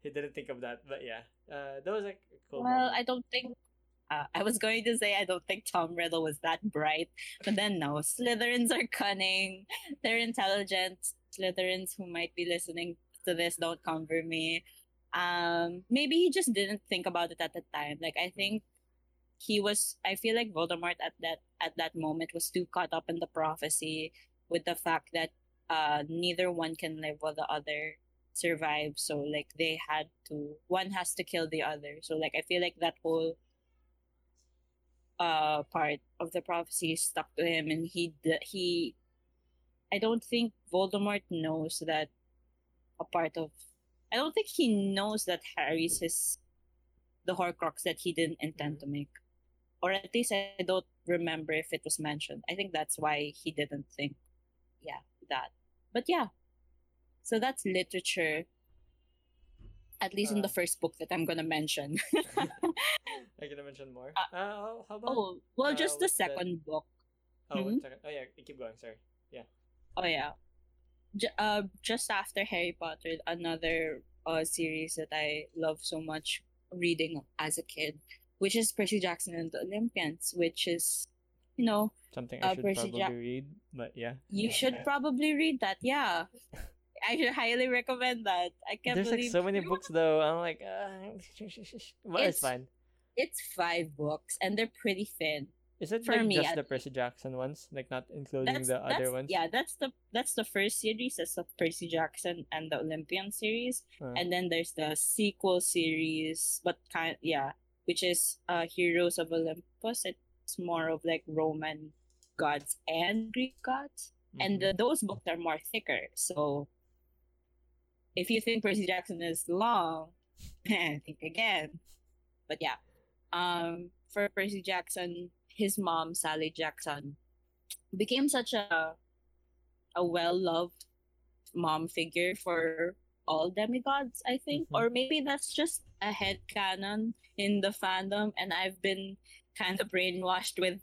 Speaker 2: he didn't think of that, but yeah, uh that was like a cool.
Speaker 1: Well. I don't think. Uh, I was going to say I don't think Tom Riddle was that bright, but then no. Slytherins are cunning. They're intelligent. Slytherins who might be listening to this don't come for me. Um, maybe he just didn't think about it at the time. Like I think he was. I feel like Voldemort at that at that moment was too caught up in the prophecy with the fact that uh neither one can live while the other survive. So like they had to. One has to kill the other. So like I feel like that whole uh part of the prophecy stuck to him and he he I don't think Voldemort knows that a part of I don't think he knows that Harry's his the Horcrux that he didn't intend to make. Or at least I don't remember if it was mentioned. I think that's why he didn't think yeah, that. But yeah. So that's literature. At least in the
Speaker 2: Uh,
Speaker 1: first book that I'm gonna mention. *laughs* *laughs*
Speaker 2: I gonna mention more.
Speaker 1: uh,
Speaker 2: Uh, how, about?
Speaker 1: oh, well,
Speaker 2: uh,
Speaker 1: just the
Speaker 2: that-
Speaker 1: second book.
Speaker 2: Oh,
Speaker 1: mhm.
Speaker 2: one second. Oh yeah, keep going. Sorry. Yeah.
Speaker 1: Oh yeah. J- uh, just after Harry Potter, another uh series that I love so much reading as a kid, which is Percy Jackson and the Olympians, which is, you know,
Speaker 2: Something
Speaker 1: Uh,
Speaker 2: I should
Speaker 1: Percy
Speaker 2: probably
Speaker 1: Jack-
Speaker 2: read, but yeah.
Speaker 1: you *laughs* should probably read that. Yeah, I should highly recommend that. I can't
Speaker 2: There's like so many books though. I'm like, uh, *laughs* but it's,
Speaker 1: It's-
Speaker 2: fine.
Speaker 1: It's five books and they're pretty thin.
Speaker 2: Is it
Speaker 1: for
Speaker 2: like
Speaker 1: me,
Speaker 2: just the Percy Jackson ones, like not including
Speaker 1: That's,
Speaker 2: the
Speaker 1: that's
Speaker 2: other ones?
Speaker 1: yeah. That's the that's the first series. That's the Percy Jackson and the Olympian series.
Speaker 2: Uh,
Speaker 1: and then there's the sequel series but kind yeah which is uh heroes of olympus it's more of like roman gods and greek gods and
Speaker 2: mhm.
Speaker 1: uh, those books are more thicker so if you think percy jackson is long *laughs* think again but yeah um for percy jackson his mom sally jackson became such a a well-loved mom figure for all demigods, I think.
Speaker 2: Mhm.
Speaker 1: Or maybe that's just a head canon in the fandom and I've been kind of brainwashed with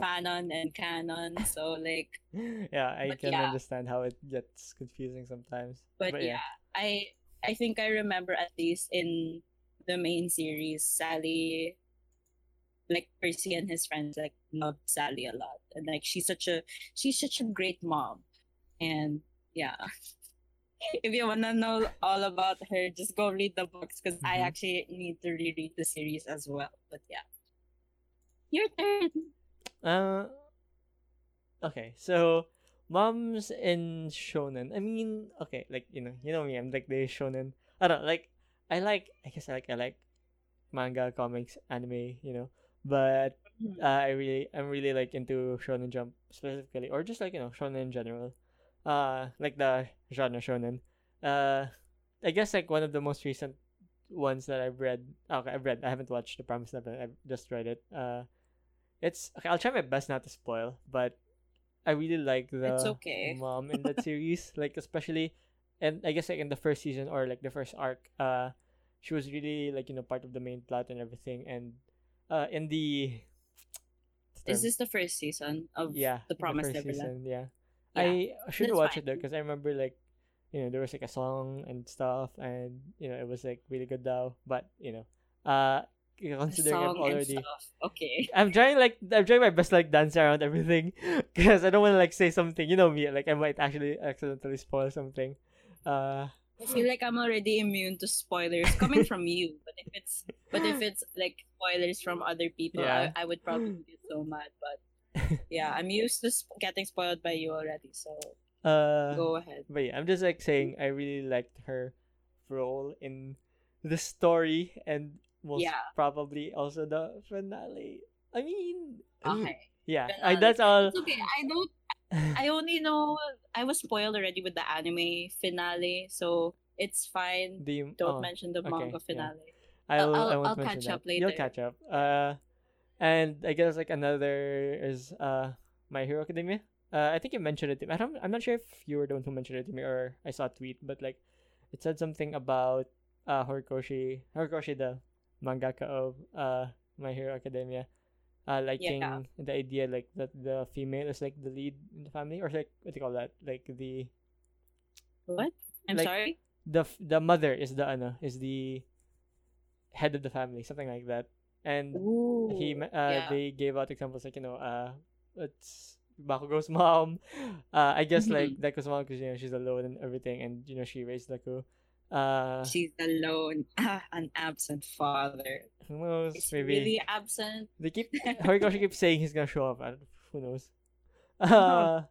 Speaker 1: canon and canon. So like *laughs*
Speaker 2: yeah, I can
Speaker 1: yeah.
Speaker 2: understand how it gets confusing sometimes.
Speaker 1: but, yeah, I I think I remember at least in the main series, Sally like Percy and his friends like love Sally a lot, and like she's such a she's such a great mom, and yeah. *laughs* if you wanna know all about her, just go read the books because I
Speaker 2: Mhm.
Speaker 1: actually need to reread the series as well. But yeah, your turn.
Speaker 2: Uh, okay, so moms in shonen. I mean, okay, like you know, you know me. I'm like the shonen. I don't know, like. I like. I guess I like. I like manga, comics, anime. You know, but
Speaker 1: Mhm.
Speaker 2: uh, I really, I'm really like into shonen jump specifically, or just like you know, shonen in general. Uh, like the genre shonen. Uh, I guess like one of the most recent ones that I've read. Okay, I've read. I haven't watched The Promised Neverland. I've just read it. Uh, it's okay. I'll try my best not to spoil, but I really like the
Speaker 1: It's okay.
Speaker 2: mom in that *laughs* series. Like especially, and I guess like in the first season or like the first arc. Uh, she was really like you know part of the main plot and everything. And uh, in the
Speaker 1: Is this the first season of
Speaker 2: yeah
Speaker 1: The Promised
Speaker 2: first
Speaker 1: Neverland?
Speaker 2: season, yeah.
Speaker 1: Yeah,
Speaker 2: I should
Speaker 1: that's
Speaker 2: watch
Speaker 1: fine.
Speaker 2: it though because I remember like you know there was like a song and stuff and you know it was like really good though but you know uh
Speaker 1: The
Speaker 2: considering
Speaker 1: and
Speaker 2: already.
Speaker 1: Okay. *laughs*
Speaker 2: I'm trying like I'm trying my best like dance around everything *laughs* because I don't want to like say something you know me like I might actually accidentally spoil something uh
Speaker 1: I feel like I'm already immune to spoilers coming from you. But if it's but if it's like spoilers from other people,
Speaker 2: Yeah.
Speaker 1: I, I would probably get so mad. But yeah, I'm used to sp- getting spoiled by you already. So
Speaker 2: uh
Speaker 1: go ahead.
Speaker 2: But yeah, I'm just like saying I really liked her role in the story and most
Speaker 1: Yeah.
Speaker 2: probably also the finale. I mean,
Speaker 1: Okay.
Speaker 2: yeah, I, that's all.
Speaker 1: It's okay. I don't. I *laughs* only know I was spoiled already with the anime finale, so it's fine.
Speaker 2: the
Speaker 1: Don't
Speaker 2: oh,
Speaker 1: mention the
Speaker 2: okay,
Speaker 1: manga
Speaker 2: yeah.
Speaker 1: finale.
Speaker 2: I'll,
Speaker 1: I'll-
Speaker 2: I
Speaker 1: I'll
Speaker 2: won't mention
Speaker 1: catch
Speaker 2: that.
Speaker 1: up later.
Speaker 2: You'll catch up. Uh, and I guess like another is uh My Hero Academia. Uh, I think you mentioned it. To me. I don't. I'm not sure if you were the one who mentioned it to me or I saw a tweet, but like, it said something about uh Horikoshi, Horikoshi, the mangaka of uh My Hero Academia, uh liking the idea like that the female is like the lead in the family or like what do you call that? Like the
Speaker 1: What? I'm
Speaker 2: Like-
Speaker 1: sorry.
Speaker 2: the the mother is the ano is the head of the family, something like that. And
Speaker 1: Ooh.
Speaker 2: he uh,
Speaker 1: yeah.
Speaker 2: they gave out examples like you know uh it's Bakugo's mom *laughs* uh I guess *laughs* like. Deku's mom because you know she's alone and everything and you know she raised Deku uh
Speaker 1: She's alone. *laughs* An absent father.
Speaker 2: who knows
Speaker 1: Is
Speaker 2: maybe
Speaker 1: really absent?
Speaker 2: they keep *laughs* Horikoshi keeps saying he's gonna show up I who knows *laughs* uh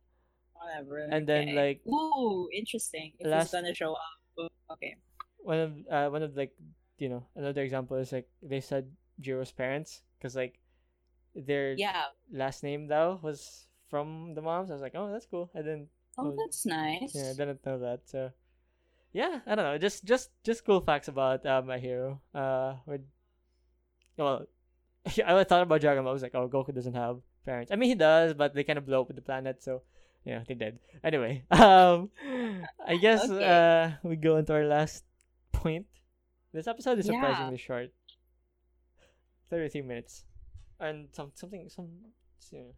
Speaker 1: Whatever.
Speaker 2: And then,
Speaker 1: okay.
Speaker 2: like,
Speaker 1: ooh, interesting. If
Speaker 2: last-
Speaker 1: he's gonna show up. Oh, Okay.
Speaker 2: one of uh one of like you know another example is like they said Jiro's parents because like their
Speaker 1: Yeah.
Speaker 2: last name though was from the moms I was like oh that's cool I didn't
Speaker 1: Oh,
Speaker 2: Oh,
Speaker 1: that's nice.
Speaker 2: Yeah, I didn't know that. So, yeah, I don't know. Just, just, just cool facts about uh, my hero. Uh, with, well, *laughs* I thought about Dragon Ball. I was like, oh, Goku doesn't have parents. I mean, he does, but they kind of blow up with the planet, so yeah, they did. Anyway, *laughs* um, I guess
Speaker 1: Okay.
Speaker 2: uh, we go into our last point. This episode is
Speaker 1: Yeah.
Speaker 2: surprisingly short. Thirty-three minutes, and some something some, you know,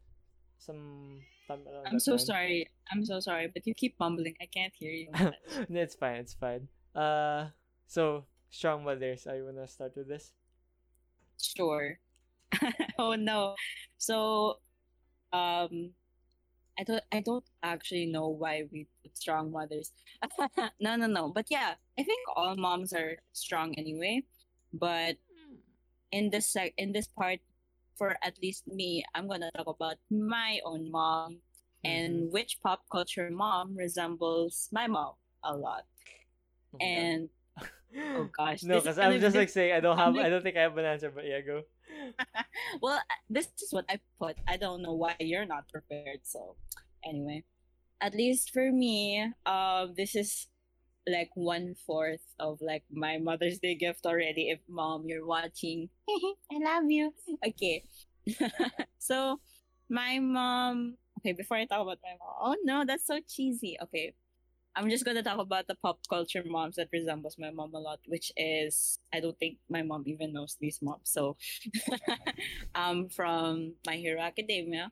Speaker 2: some. time
Speaker 1: I'm so
Speaker 2: line.
Speaker 1: sorry. I'm so sorry, but you keep mumbling. I can't hear you.
Speaker 2: No, *laughs* it's fine. It's fine. Uh, so strong mothers. I wanna start with this.
Speaker 1: Sure. *laughs* oh no. So, um, I don't. I don't actually know why we put strong mothers. *laughs* no, no, no. But yeah, I think all moms are strong anyway. But in this sec- in this part, for at least me, I'm gonna talk about my own mom and which pop culture mom resembles my mom a lot.
Speaker 2: Oh.
Speaker 1: And *laughs* oh gosh,
Speaker 2: no, because I'm just like saying I don't have. I don't think I have an answer. But yeah, go. *laughs*
Speaker 1: well, this is what I put. I don't know why you're not prepared. So, anyway, at least for me, um, this is like one fourth of like my Mother's Day gift already. If mom, you're watching, *laughs* I love you. Okay, *laughs* so my mom. Okay, before I talk about my mom, oh no, that's so cheesy. Okay, I'm just gonna talk about the pop culture moms that resembles my mom a lot, which is I don't think my mom even knows these moms. So, *laughs* um, from My Hero Academia,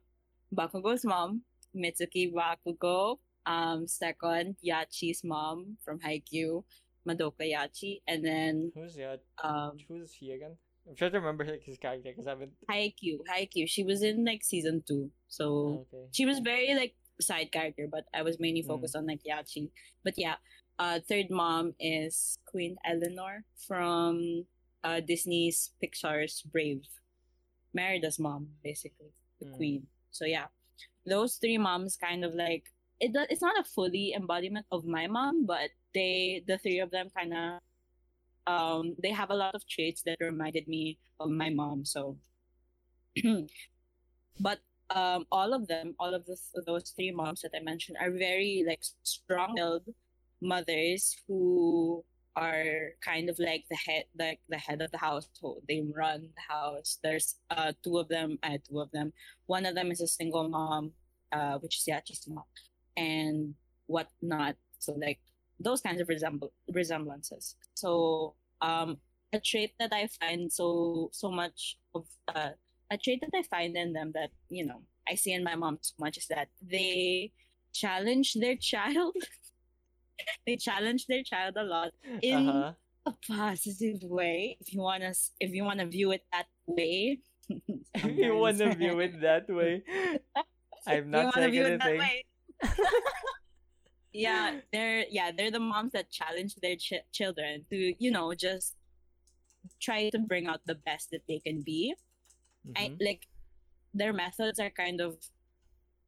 Speaker 1: Bakugo's mom, Mitsuki Bakugo. Um, second, Yachi's mom from Haikyuu, Madoka Yachi, and then
Speaker 2: Who's yeah?
Speaker 1: um,
Speaker 2: Who's he again? I'm trying to remember like his character because I haven't.
Speaker 1: Haikyuu, Haikyuu. She was in like season two, so
Speaker 2: Okay.
Speaker 1: she was very like side character, but I was mainly
Speaker 2: Mm.
Speaker 1: focused on like Yachi. But yeah, uh, third mom is Queen Elinor from uh Disney's Pixar's Brave, Merida's mom, basically the
Speaker 2: Mm.
Speaker 1: queen. So yeah, those three moms kind of like it. It's not a fully embodiment of my mom, but they the three of them kind of um they have a lot of traits that reminded me of my mom. So, *clears throat* but um all of them, all of this, those three moms that I mentioned are very like strong-willed mothers who are kind of like the head like the head of the household they run the house there's uh two of them I uh, two of them one of them is a single mom uh which is Yachi's mom and whatnot. So like those kinds of resemble resemblances. So um a trait that i find so so much of uh a trait that i find in them that you know i see in my mom so much is that they challenge their *laughs* child. They challenge their child a lot in
Speaker 2: Uh-huh.
Speaker 1: a positive way. If you want to if you want to view it that way
Speaker 2: If *laughs* *laughs* you want to view it that way, I'm not saying anything.
Speaker 1: Yeah *laughs* they're yeah they're the moms that challenge their ch- children to you know just try to bring out the best that they can be I,
Speaker 2: Mhm.
Speaker 1: like their methods are kind of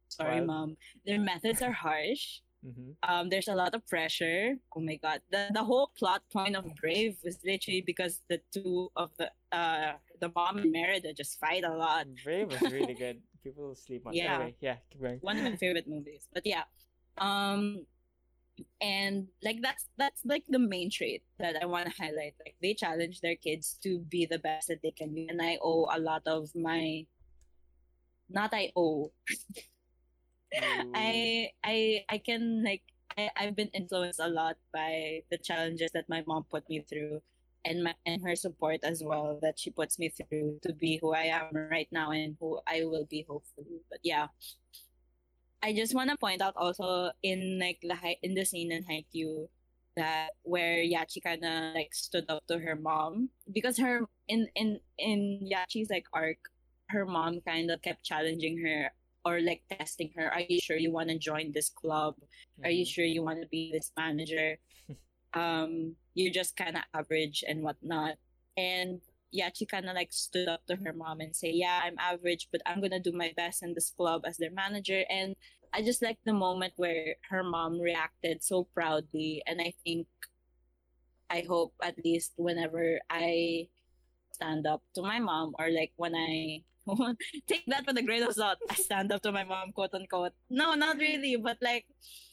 Speaker 1: sorry
Speaker 2: Wild.
Speaker 1: mom their methods are harsh
Speaker 2: Mhm.
Speaker 1: um there's a lot of pressure oh my god the the whole plot point of brave was literally because the two of the uh the mom and merida just fight a lot
Speaker 2: Brave was really good. People sleep on.
Speaker 1: Yeah.
Speaker 2: Anyway, yeah, keep going.
Speaker 1: one of my favorite movies but yeah um and like that's that's like the main trait that i want to highlight like they challenge their kids to be the best that they can be and i owe a lot of my not i owe *laughs* I I I can like I, I've been influenced a lot by the challenges that my mom put me through and my and her support as well that she puts me through to be who I am right now and who I will be hopefully. But yeah. I just wanna point out also in like the in the scene in Haikyuu that where Yachi kinda like stood up to her mom because her in in in Yachi's like arc her mom kind of kept challenging her or like testing her are you sure you want to join this club are you
Speaker 2: Mhm.
Speaker 1: sure you want to be this manager um you're just kind of average and whatnot. And yeah she kind of like stood up to her mom and say yeah i'm average but i'm gonna do my best in this club as their manager. And i just like the moment where her mom reacted so proudly. And i think i hope at least whenever i stand up to my mom or like when i *laughs* take that with a grain of salt i stand up to my mom quote unquote no not really but like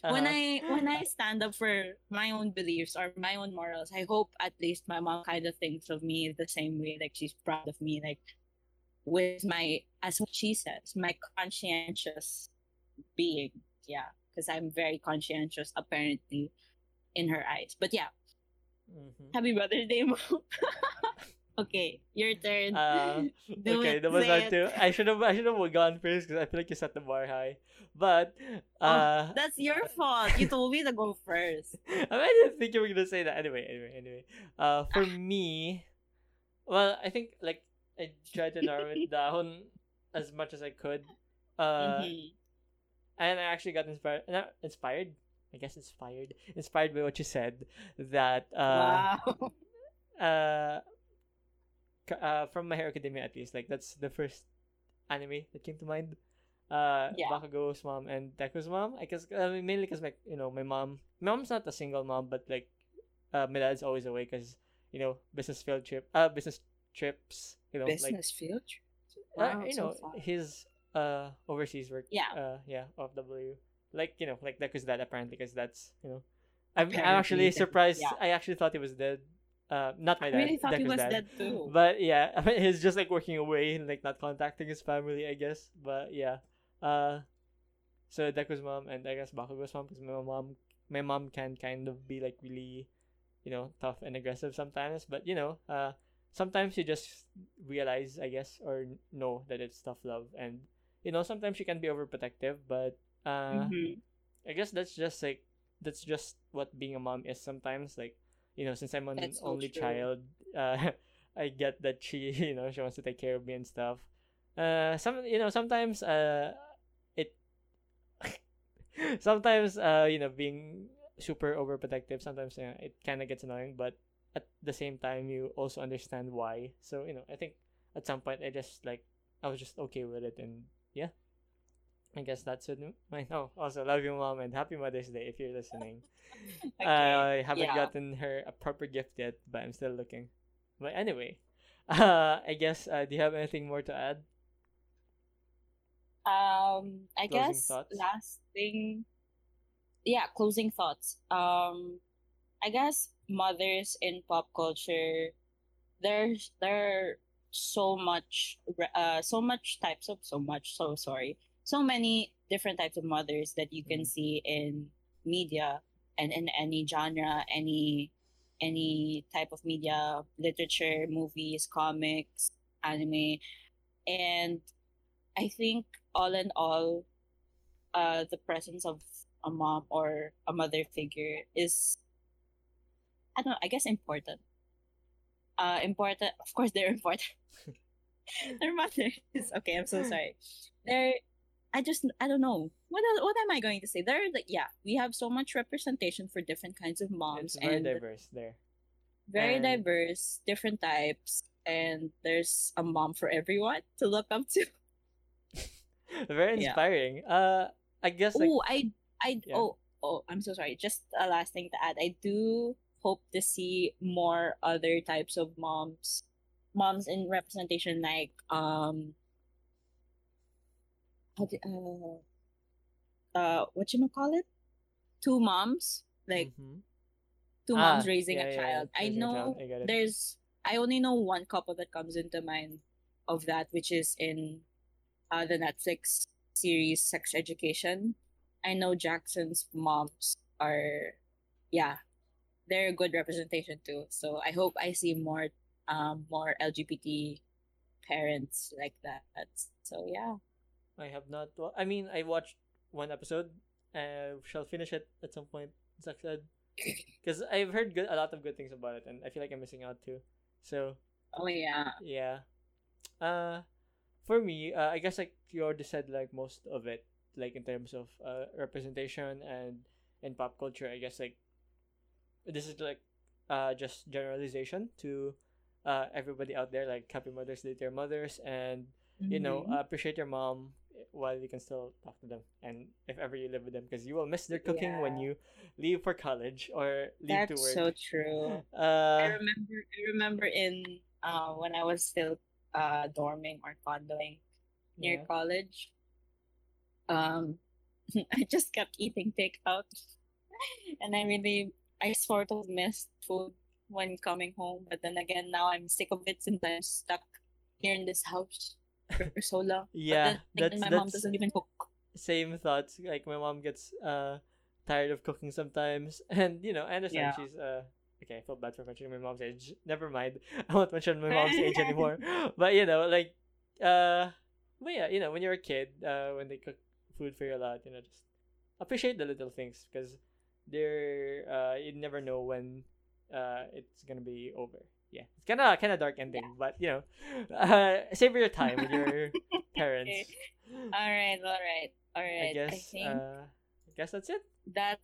Speaker 1: when
Speaker 2: Uh-huh.
Speaker 1: I when I stand up for my own beliefs or my own morals, I hope at least my mom kind of thinks of me the same way. Like she's proud of me, like with my as what she says, my conscientious being. Yeah, because I'm very conscientious apparently in her eyes. But yeah,
Speaker 2: Mhm.
Speaker 1: happy Mother's Day, mom. *laughs* okay, your turn.
Speaker 2: Uh, *laughs*
Speaker 1: Do
Speaker 2: okay,
Speaker 1: it,
Speaker 2: that was too. I should have I should have gone first because I feel like you set the bar high. But uh,
Speaker 1: That's your fault. You told me to go first. *laughs*
Speaker 2: I didn't think you were gonna say that. Anyway, anyway, anyway. Uh, for me, well, I think like I tried to narrow it down as much as I could. Uh,
Speaker 1: Mhm.
Speaker 2: and I actually got inspired. Not inspired. I guess inspired. Inspired by what you said. That uh,
Speaker 1: wow.
Speaker 2: uh, uh, from My Hero Academia at least, like that's the first anime that came to mind. Uh,
Speaker 1: Yeah.
Speaker 2: Bakugo's mom and Deku's mom. I guess I mean, mainly because my you know my mom. My mom's not a single mom, but like, uh, my dad's always away because you know business field trip. Uh, business trips. You know, like
Speaker 1: Business field trip.
Speaker 2: uh, you
Speaker 1: so
Speaker 2: know his uh overseas work.
Speaker 1: Yeah.
Speaker 2: Uh, yeah, OFW. Like you know, like Deku's dad apparently because that's you know. I'm, I'm actually surprised.
Speaker 1: yeah.
Speaker 2: I actually thought he was dead. Uh, not my
Speaker 1: I
Speaker 2: dad.
Speaker 1: really thought he
Speaker 2: Deku's
Speaker 1: was
Speaker 2: dad.
Speaker 1: dead too.
Speaker 2: But yeah, *laughs* I mean, he's just like working away and like not contacting his family, I guess. But yeah, uh, so Deku's mom and I guess Bakugo's mom, because my mom, my mom can kind of be like really, you know, tough and aggressive sometimes. But you know, uh, sometimes you just realize, I guess, or know that it's tough love, and you know, sometimes she can be overprotective. But uh,
Speaker 1: Mhm.
Speaker 2: I guess that's just like that's just what being a mom is sometimes. Like, you know, since I'm an
Speaker 1: That's
Speaker 2: only
Speaker 1: true.
Speaker 2: child, uh, *laughs* I get that she *laughs* you know she wants to take care of me and stuff. Uh, some you know sometimes uh it *laughs* sometimes uh you know being super overprotective sometimes you know, it kind of gets annoying, but at the same time you also understand why. So you know I think at some point I just like I was just okay with it and yeah. I guess that's it. *laughs* I know. Also, love you, mom, and happy Mother's Day if you're listening. *laughs*
Speaker 1: Okay.
Speaker 2: I haven't
Speaker 1: yeah.
Speaker 2: gotten her a proper gift yet, but I'm still looking. But anyway, *laughs* uh, I guess. Uh, do you have anything more to add?
Speaker 1: Um, I
Speaker 2: Closing
Speaker 1: guess
Speaker 2: thoughts?
Speaker 1: last thing, yeah, closing thoughts. Um, I guess mothers in pop culture, there's there are so much, uh, so much types of so much. So sorry, so many different types of mothers that you can
Speaker 2: Mhm.
Speaker 1: see in media and in any genre, any any type of media, literature, movies, comics, anime, and I think all in all, uh, the presence of a mom or a mother figure is, I don't know, I guess important. Uh, important. Of course, they're important. *laughs* *laughs* Their mothers. *laughs* Okay, I'm so sorry. They're. I just I don't know what else, what am I going to say? There, like yeah, we have so much representation for different kinds of moms
Speaker 2: It's very
Speaker 1: and
Speaker 2: diverse there.
Speaker 1: very
Speaker 2: and-
Speaker 1: diverse, different types, and there's a mom for everyone to look up to. *laughs*
Speaker 2: very
Speaker 1: Yeah.
Speaker 2: inspiring. Uh, I guess like
Speaker 1: Oh, I, I,
Speaker 2: Yeah.
Speaker 1: oh, oh, I'm so sorry. Just a last thing to add. I do hope to see more other types of moms, moms in representation, like um, uh, uh, what you call it? Two moms, like
Speaker 2: Mhm.
Speaker 1: two
Speaker 2: Ah,
Speaker 1: moms raising
Speaker 2: yeah,
Speaker 1: a
Speaker 2: yeah, yeah,
Speaker 1: child. I know
Speaker 2: child, I
Speaker 1: there's. I only know one couple that comes into mind of that, which is in uh, the Netflix series Sex Education. I know Jackson's moms are, yeah, they're a good representation too. So I hope I see more, um, more LGBT parents like that. So yeah.
Speaker 2: I have not. wa- I mean, I watched one episode. I shall finish it at some point. Sex ed, because I've heard good a lot of good things about it, and I feel like I'm missing out too. So
Speaker 1: Oh yeah.
Speaker 2: yeah, uh, for me, uh, I guess like you already said like most of it, like in terms of uh representation and in pop culture. I guess like this is like uh just generalization to uh everybody out there. Like happy Mother's Day to your mothers, and you know
Speaker 1: Mhm.
Speaker 2: uh, appreciate your mom while you can still talk to them and if ever you live with them because you will miss their cooking when you leave for college or leave
Speaker 1: That's
Speaker 2: to work
Speaker 1: so true. I
Speaker 2: uh
Speaker 1: remember I remember in uh when I was still uh dorming or condoing near
Speaker 2: yeah.
Speaker 1: college. Um *laughs* I just kept eating takeout *laughs* and I really I sort of missed food when coming home, but then again now I'm sick of it since I'm stuck here in this house for so long.
Speaker 2: Yeah,
Speaker 1: but then
Speaker 2: that's-
Speaker 1: again, my mom doesn't even cook.
Speaker 2: same thoughts like my mom gets uh tired of cooking sometimes *laughs* and you know i understand
Speaker 1: Yeah.
Speaker 2: she's uh okay i feel bad for mentioning my mom's age *laughs* never mind *laughs* i won't mention my mom's age anymore but you know like uh but yeah you know when you're a kid uh when they cook food for you a lot you know just appreciate the little things because they're uh you never know when uh it's gonna be over yeah it's kind of kind of dark ending but you know uh savor your time with your *laughs* parents
Speaker 1: Okay. All right, all right, all right.
Speaker 2: I guess.
Speaker 1: think
Speaker 2: uh, I guess that's it.
Speaker 1: that's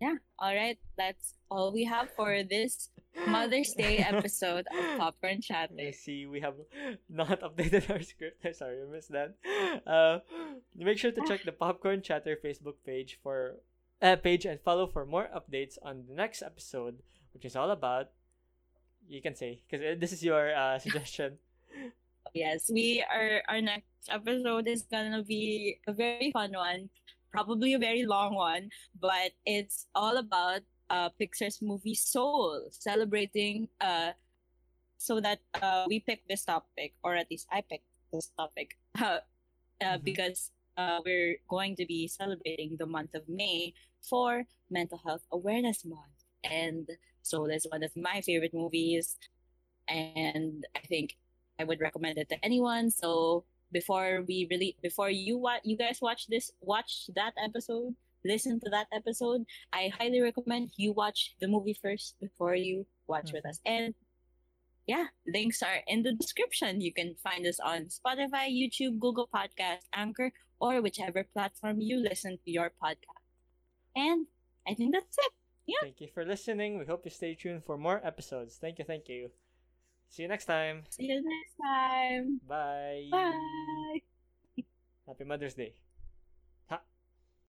Speaker 1: yeah. All right, that's all we have for this Mother's Day episode of *laughs* Popcorn Chatter.
Speaker 2: I see we have not *laughs* updated our script. I'm sorry, I missed that. Uh, make sure to check the *sighs* Popcorn Chatter Facebook page for uh, page and follow for more updates on the next episode, which is all about. You can say because this is your uh, *laughs* suggestion.
Speaker 1: Yes, we are. Our next episode is gonna be a very fun one, probably a very long one, but it's all about uh Pixar's movie Soul, celebrating uh, so that uh we picked this topic, or at least I picked this topic, *laughs* uh, uh
Speaker 2: Mhm.
Speaker 1: because uh we're going to be celebrating the month of May for Mental Health Awareness Month, and Soul is one of my favorite movies, and I think I would recommend it to anyone. So before we really before you watch you guys watch this watch that episode, listen to that episode. I highly recommend you watch the movie first before you watch with
Speaker 2: Mhm.
Speaker 1: us. And yeah, links are in the description. You can find us on Spotify, YouTube, Google Podcast, Anchor, or whichever platform you listen to your podcast. And I think that's it. Yeah.
Speaker 2: Thank you for listening. We hope you stay tuned for more episodes. Thank you, thank you. See you next time.
Speaker 1: See you next time.
Speaker 2: Bye.
Speaker 1: Bye.
Speaker 2: Happy Mother's Day.